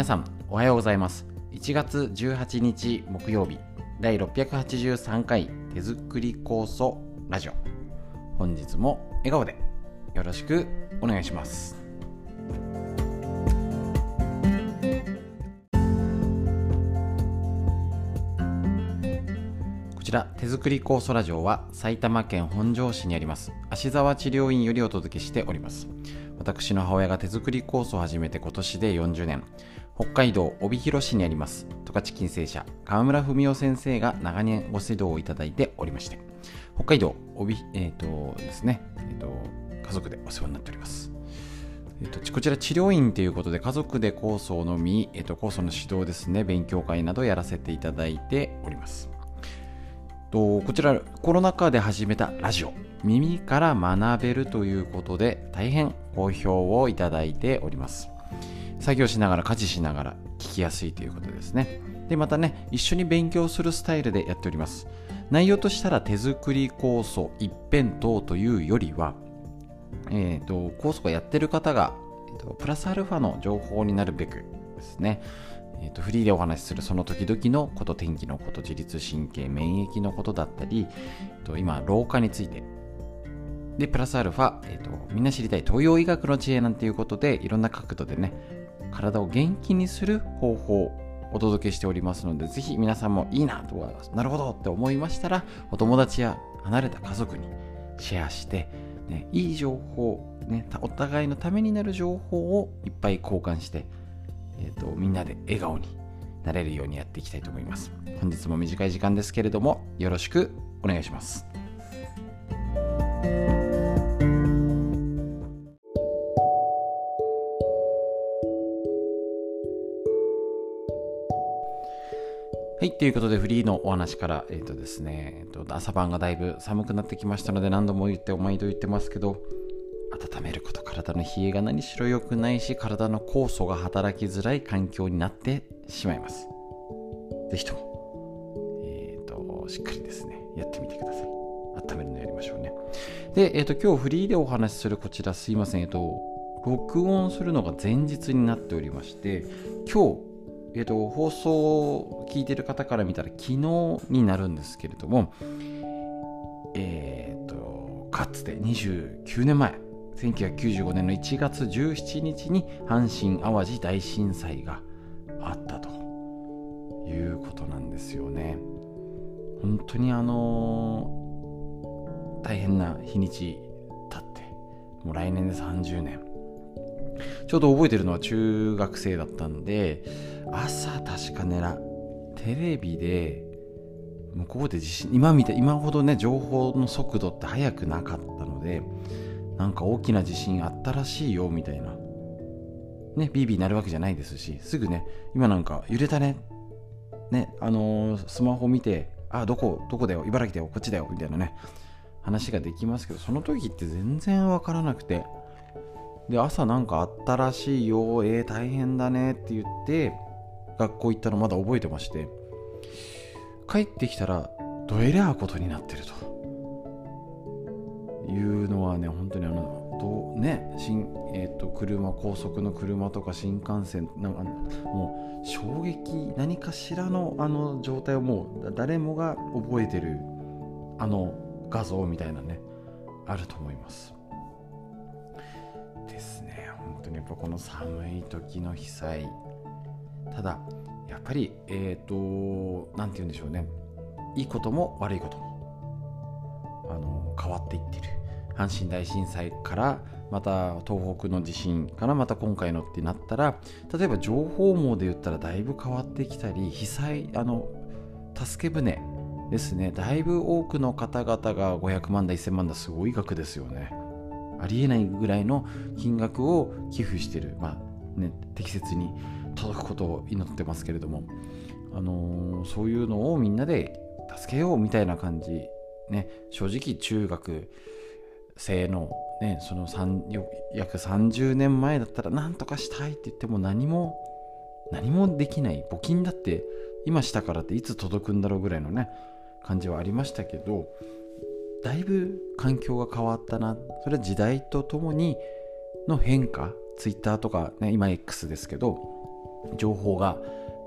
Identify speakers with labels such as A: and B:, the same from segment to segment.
A: 皆さんおはようございます。1月18日木曜日第683回手作り酵素ラジオ。本日も笑顔でよろしくお願いします。こちら手作り酵素ラジオは埼玉県本庄市にあります芦沢治療院よりお届けしております。私の母親が手作り酵素を始めて今年で40年。北海道帯広市にあります。十勝金星社。川村文夫先生が長年ご指導をいただいておりまして。北海道帯えっ、ー、とですね。えっ、ー、と家族でお世話になっております。えっと、こちら治療院ということで家族で酵素を飲み、えっと、酵素の指導ですね。勉強会などやらせていただいております。とこちらコロナ禍で始めたラジオ。耳から学べるということで大変好評をいただいております。作業しながら家事しながら聞きやすいということですね。でまたね一緒に勉強するスタイルでやっております。内容としたら手作り酵素一辺倒というよりはえーと、酵素がやってる方が、えーと、プラスアルファの情報になるべくですね、えーと、フリーでお話しするその時々のこと、天気のこと、自律神経、免疫のことだったり、えー、と今、老化について、で、プラスアルファ、えー、とみんな知りたい東洋医学の知恵なんていうことで、いろんな角度でね、体を元気にする方法をお届けしておりますので、ぜひ皆さんもいいなとか、なるほどって思いましたら、お友達や離れた家族にシェアして、ね、いい情報、ね、お互いのためになる情報をいっぱい交換して、えーと、みんなで笑顔になれるようにやっていきたいと思います。本日も短い時間ですけれども、よろしくお願いします。はい、ということでフリーのお話から、えっ、ー、とですね、えーと、朝晩がだいぶ寒くなってきましたので何度も言ってお毎度言ってますけど、温めること、体の冷えが何しろ良くないし、体の酵素が働きづらい環境になってしまいます。ぜひとも、え、ー、と、しっかりですね、やってみてください。温めるのやりましょうね。で、え、ー、と、今日フリーでお話しするこちらすいません、えっ、と、録音するのが前日になっておりまして、今日、えーと、放送を聞いてる方から見たら昨日になるんですけれども、えっ、ー、と、かつて29年前、1995年の1月17日に阪神・淡路大震災があったということなんですよね。本当にあのー、大変な日にち経って、もう来年で30年。ちょうど覚えてるのは中学生だったんで、朝確かね、テレビで、向こうで地震、今みたい、今ほどね、情報の速度って速くなかったので、なんか大きな地震あったらしいよ、みたいな。ね、ビービーなるわけじゃないですし、すぐね、今なんか揺れたね、ね、あのー、スマホ見て、あ、どこ、どこだよ、茨城だよ、こっちだよ、みたいなね、話ができますけど、その時って全然わからなくて、で、朝なんかあったらしいよ、えー、大変だねって言って、学校行ったのまだ覚えてまして、帰ってきたら、どえりゃあことになってると。いうのはね、本当にあの、どうね、新えーと、車、高速の車とか新幹線、なんかもう衝撃、何かしらのあの状態をもう誰もが覚えてるあの画像みたいなね、あると思います。ですね本当にやっぱこの寒い時の被災。ただやっぱりえっ、ー、と何て言うんでしょうね。いいことも悪いことも。変わっていってる。阪神大震災からまた東北の地震からまた今回のってなったら例えば情報網で言ったらだいぶ変わってきたり被災あの助け舟ですね。だいぶ多くの方々が500万だ1000万だすごい額ですよね。ありえないぐらいの金額を寄付してる、まあね、適切に届くことを祈ってますけれども、あのー、そういうのをみんなで助けようみたいな感じ、ね、正直中学生の、ね、その約30年前だったら何とかしたいって言っても何も何もできない募金だって今したからっていつ届くんだろうぐらいのね感じはありましたけどだいぶ環境が変わったなそれは時代とともにの変化ツイッターとか、ね、今 X ですけど情報が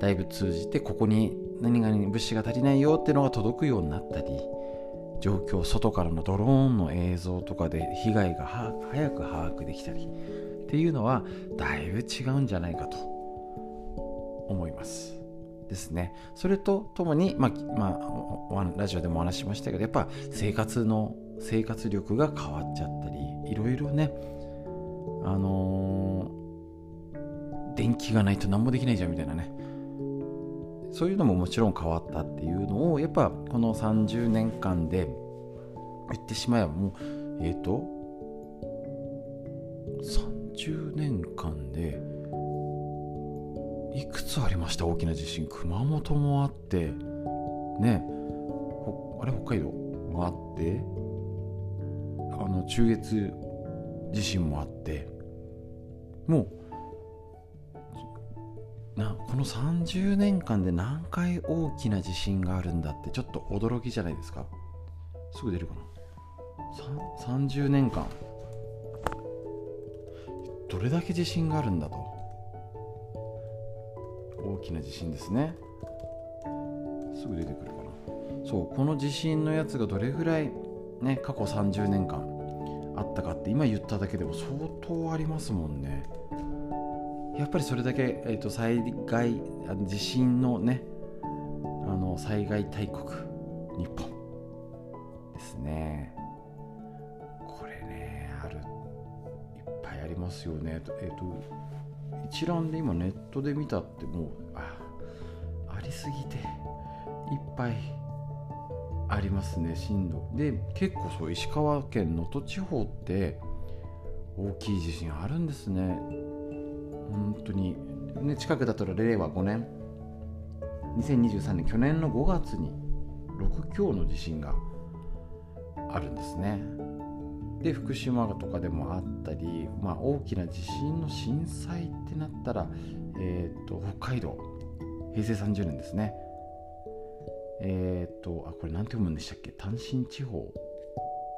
A: だいぶ通じてここに何々物資が足りないよっていうのが届くようになったり状況外からのドローンの映像とかで被害が早く把握できたりっていうのはだいぶ違うんじゃないかと。思います。ですね。それとともに、まあまあ、ラジオでもお話ししましたけどやっぱ生活の生活力が変わっちゃったりいろいろねあのー、電気がないと何もできないじゃんみたいなね。そういうのももちろん変わったっていうのをやっぱこの30年間で言ってしまえばもうえっ、ー、と30年間でいくつありました？大きな地震。熊本もあってねあれ北海道もあってあの中越地震もあってもうなこの30年間で何回大きな地震があるんだってちょっと驚きじゃないですか？すぐ出るかな？30年間。どれだけ地震があるんだと？大きな地震ですね。すぐ出てくるかな？そうこの地震のやつがどれぐらいね過去30年間あったかって今言っただけでも相当ありますもんね。やっぱりそれだけ、えーと、災害あの地震のねあの災害大国日本ですね。これねあるいっぱいありますよね。えっ、ー、と一覧で今ネットで見たってもうあありすぎていっぱいありますね震度。で結構そう石川県能登地方って大きい地震あるんですね。本当に、ね、近くだったら令和5年。2023年去年の5月に6強の地震があるんですね。で福島とかでもあったり、まあ、大きな地震の震災ってなったら、えーと、北海道平成30年ですね。えっ、ー、とあこれ何て読むんでしたっけ？単身地方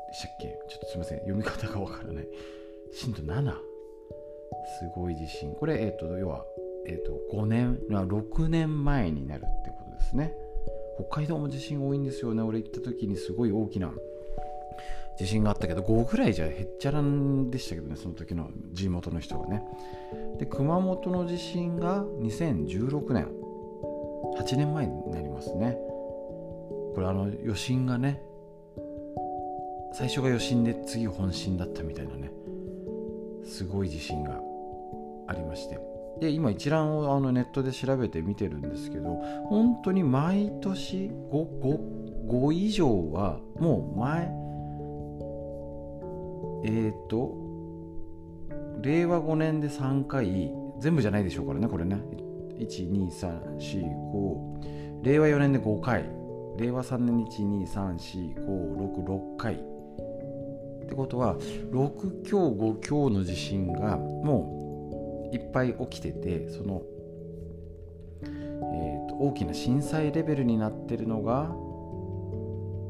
A: でしたっけ？ちょっとすいません。読み方がわからない。震度7すごい地震これ、えっ、ー、と要は、えーと、5年6年前になるってことですね。北海道も地震多いんですよね。俺行った時にすごい大きな地震があったけど5ぐらいじゃへっちゃらんでしたけどねその時の地元の人がね。で熊本の地震が2016年。8年前になりますね。これあの余震がね最初が余震で次本震だったみたいなね。すごい地震がありまして。で今一覧をあのネットで調べて見てるんですけど本当に毎年 5, 5, 5以上はもう前えっ、ー、と令和5年で3回全部じゃないでしょうからねこれね。12345令和4年で5回。令和3年1234566回。ってことは6強5強の地震がもういっぱい起きててその、えーと、大きな震災レベルになってるのが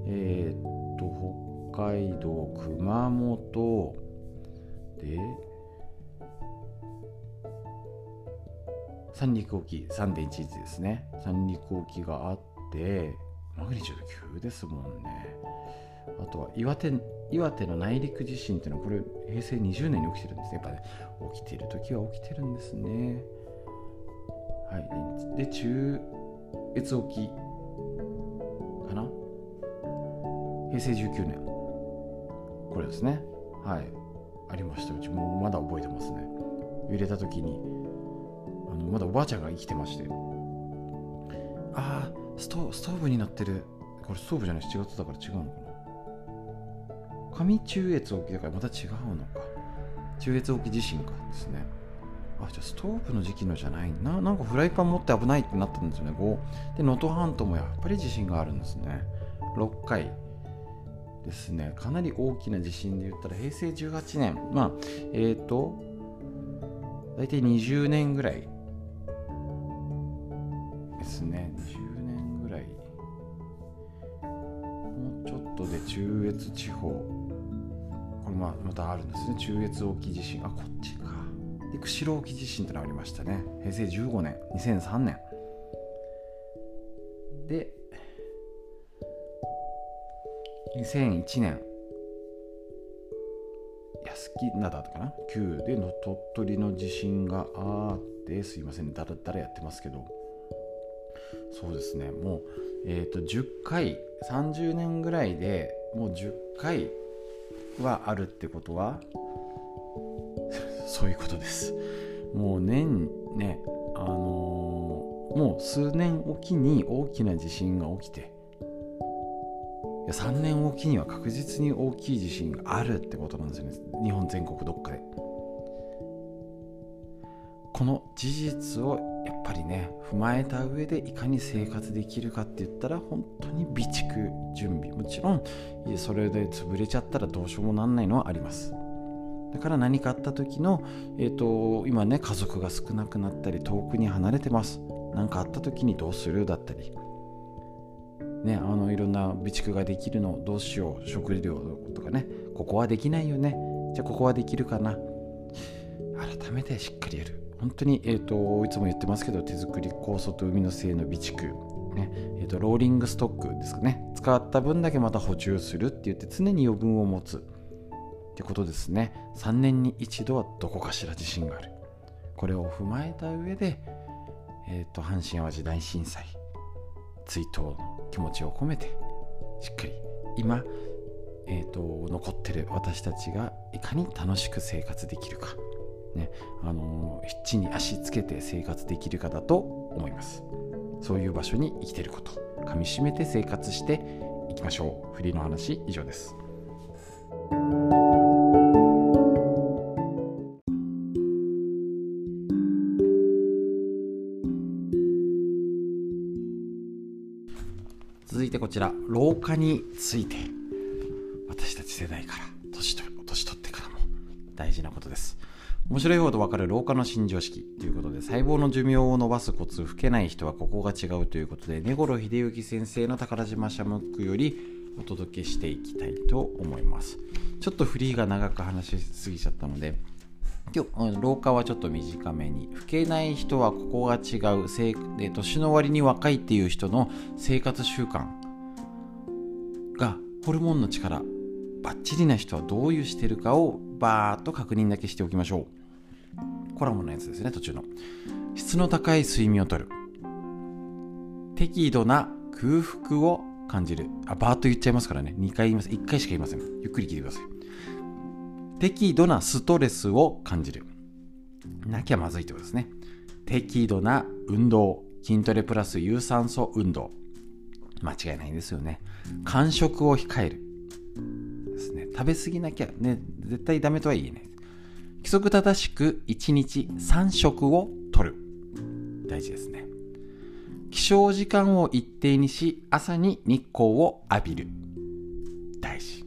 A: えっ、ー、と北海道熊本で三陸沖3.11ですね。三陸沖があってマグニチュード9ですもんね。あとは岩手岩手の内陸地震っていうのはこれ平成20年に起きてるんですね。やっぱね起きてる時は起きてるんですね。はい。で中越沖かな？平成19年。これですね。はい。ありました。うちもまだ覚えてますね。揺れた時に。あのまだおばあちゃんが生きてまして。ああストストーブになってる。これストーブじゃない。7月だから違うのかな？上中越沖だからまた違うのか。中越沖地震かですね。あじゃあストーブの時期のじゃないな。なんかフライパン持って危ないってなったんですよね。5で能登半島もやっぱり地震があるんですね。6回ですね。かなり大きな地震で言ったら平成18年。まあえっ、ー、と大体20年ぐらいですね。20年ぐらい。もうちょっとで中越地方。まあまたあるんですね。中越沖地震。あこっちか。で釧路沖地震というのがありましたね。平成15年。2003年。で2001年。安木灘とかな？旧での鳥取の地震があってすいません。だらだらやってますけど。そうですね。もうえっ、ー、と10回30年ぐらいでもう10回はあるってことは？そういうことです。もう年ねあのー、もう数年おきに大きな地震が起きていや3年おきには確実に大きい地震があるってことなんですよね。日本全国どっかで。この事実をやっぱりね踏まえた上でいかに生活できるかって言ったら本当に備蓄準備。もちろんそれで潰れちゃったらどうしようもなんないのはあります。だから何かあった時の、えーと、今ね家族が少なくなったり遠くに離れてます。何かあった時にどうする？だったり。ね、あのいろんな備蓄ができるのどうしよう？食料とかね。ここはできないよね。じゃあここはできるかな。改めてしっかりやる。本当に、えーと、いつも言ってますけど手作り酵素と海の精の備蓄、ねえーと、ローリングストックですかね。使った分だけまた補充するって言って常に余分を持つってことですね。3年に一度はどこかしら地震がある。これを踏まえた上で、えーと、阪神・淡路大震災追悼の気持ちを込めてしっかり今、えーと残ってる私たちがいかに楽しく生活できるか。ね、あの地に足つけて生活できるかだと思います。そういう場所に生きてることかみしめて生活していきましょう。フリーの話以上です。続いてこちら老化について。私たち世代から年と年取ってからも大事なことです。面白いほど分かる老化の新常識ということで細胞の寿命を伸ばすコツ老けない人はここが違うということで根頃秀幸先生の宝島シャムックよりお届けしていきたいと思います。ちょっとフリーが長く話しすぎちゃったので今日老化はちょっと短めに。老けない人はここが違うで年の割に若いっていう人の生活習慣がホルモンの力バッチリな人はどういうしてるかをバーッと確認だけしておきましょう。コラムのやつですね途中の。質の高い睡眠をとる。適度な空腹を感じる。あバーッと言っちゃいますからね。2回言います。1回しか言いません。ゆっくり聞いてください。適度なストレスを感じる。なきゃまずいってことですね。適度な運動。筋トレプラス有酸素運動。間違いないですよね。間食を控える。食べ過ぎなきゃね絶対ダメとは言えない規則正しく1日3食をとる。大事ですね。起床時間を一定にし朝に日光を浴びる。大事。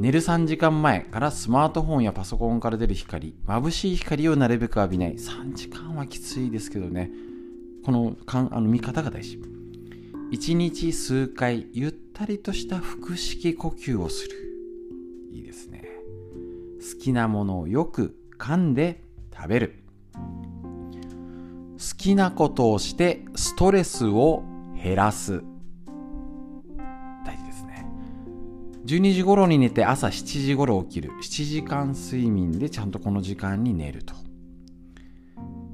A: 寝る3時間前からスマートフォンやパソコンから出る光眩しい光をなるべく浴びない。3時間はきついですけどね。このかんあの見方が大事。1日数回ゆったりとした腹式呼吸をする。ですね。好きなものをよく噛んで食べる。好きなことをしてストレスを減らす。大事ですね。12時頃に寝て朝7時頃起きる。7時間睡眠でちゃんとこの時間に寝ると。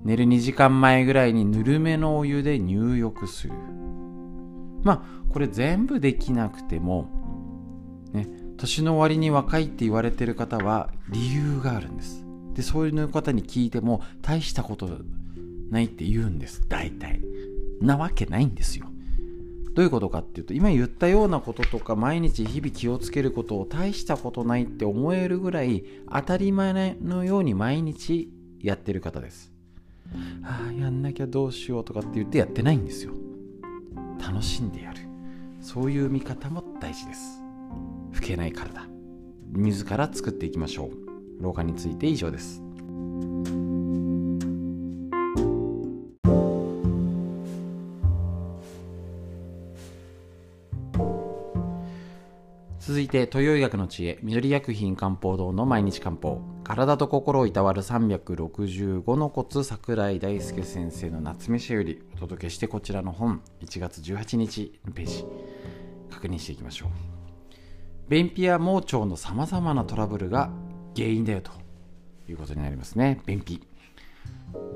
A: 寝る2時間前ぐらいにぬるめのお湯で入浴する。まあこれ全部できなくてもね年の割に若いって言われてる方は理由があるんです。でそういう方に聞いても大したことないって言うんです。大体。なわけないんですよ。どういうことかっていうと今言ったようなこととか毎日日々気をつけることを大したことないって思えるぐらい当たり前のように毎日やってる方です。ああやんなきゃどうしようとかって言ってやってないんですよ。楽しんでやる。そういう見方も大事です。老けない体自ら作っていきましょう。老化について以上です。続いて東洋医学の知恵緑薬品漢方堂の毎日漢方。体と心をいたわる365のコツ桜井大輔先生の夏飯より。お届けしてこちらの本1月18日のページ。確認していきましょう。便秘や盲腸のさまざまなトラブルが原因だよということになりますね。便秘。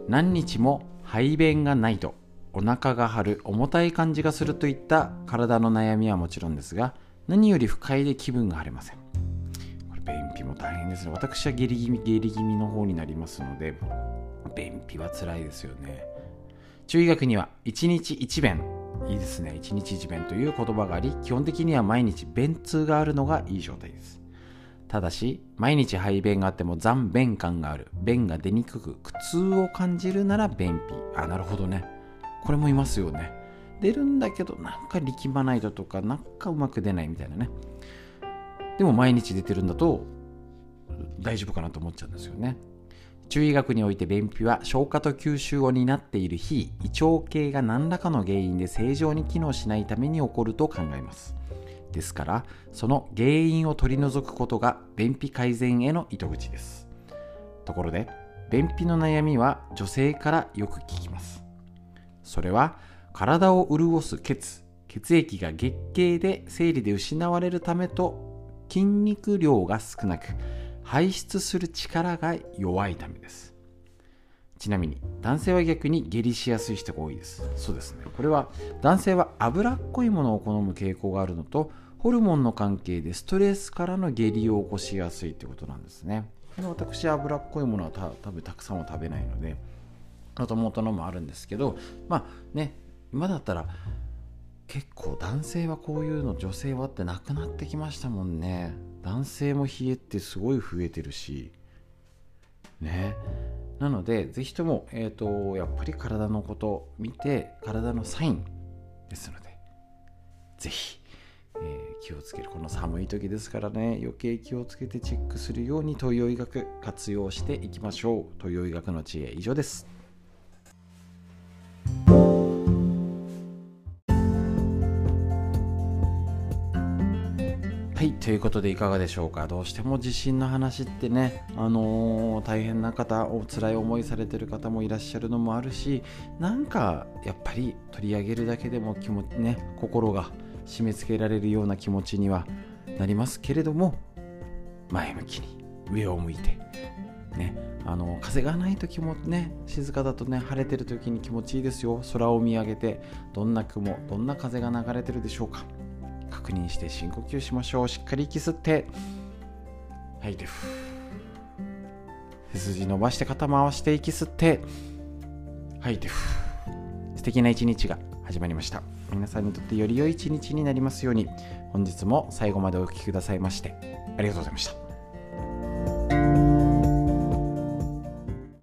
A: 何日も排便がないとお腹が張る重たい感じがするといった体の悩みはもちろんですが何より不快で気分が晴れません。便秘も大変ですね。私は下痢気味下痢気味の方になりますので便秘は辛いですよね。中医学には1日1便いいですね。1日1便という言葉があり基本的には毎日便通があるのがいい状態です。ただし毎日排便があっても残便感がある。便が出にくく苦痛を感じるなら便秘。あなるほどね。これもいますよね。出るんだけどなんか力まないととかなんかうまく出ないみたいなね。でも毎日出てるんだと大丈夫かなと思っちゃうんですよね。中医学において便秘は消化と吸収を担っている非胃腸系が何らかの原因で正常に機能しないために起こると考えます。ですから、その原因を取り除くことが便秘改善への糸口です。ところで、便秘の悩みは女性からよく聞きます。それは体を潤す血、血液が月経で生理で失われるためと筋肉量が少なく排出する力が弱いためです。ちなみに男性は逆に下痢しやすい人が多いです。そうですね。これは男性は脂っこいものを好む傾向があるのとホルモンの関係でストレスからの下痢を起こしやすいということなんですね。私は脂っこいものはた多分たくさんは食べないのでもともとのもあるんですけどまあね今だったら結構男性はこういうの女性はってなくなってきましたもんね。男性も冷えってすごい増えてるしね。なのでぜひとも、えーと、やっぱり体のこと見て体のサインですのでぜひ、えー、気をつける。この寒い時ですからね余計気をつけてチェックするように東洋医学活用していきましょう。東洋医学の知恵以上です。ということでいかがでしょうか？どうしても地震の話ってねあのー、大変な方お辛い思いされてる方もいらっしゃるのもあるしなんかやっぱり取り上げるだけでも気持ちね心が締め付けられるような気持ちにはなりますけれども前向きに上を向いてねあの風がない時もね静かだとね晴れてる時に気持ちいいですよ。空を見上げてどんな雲どんな風が流れてるでしょうか。確認して深呼吸しましょう。しっかり息吸って。吐いて背筋伸ばして肩回して息吸って。吐いて素敵な一日が始まりました。皆さんにとってより良い一日になりますように。本日も最後までお聴きくださいましてありがとうございました。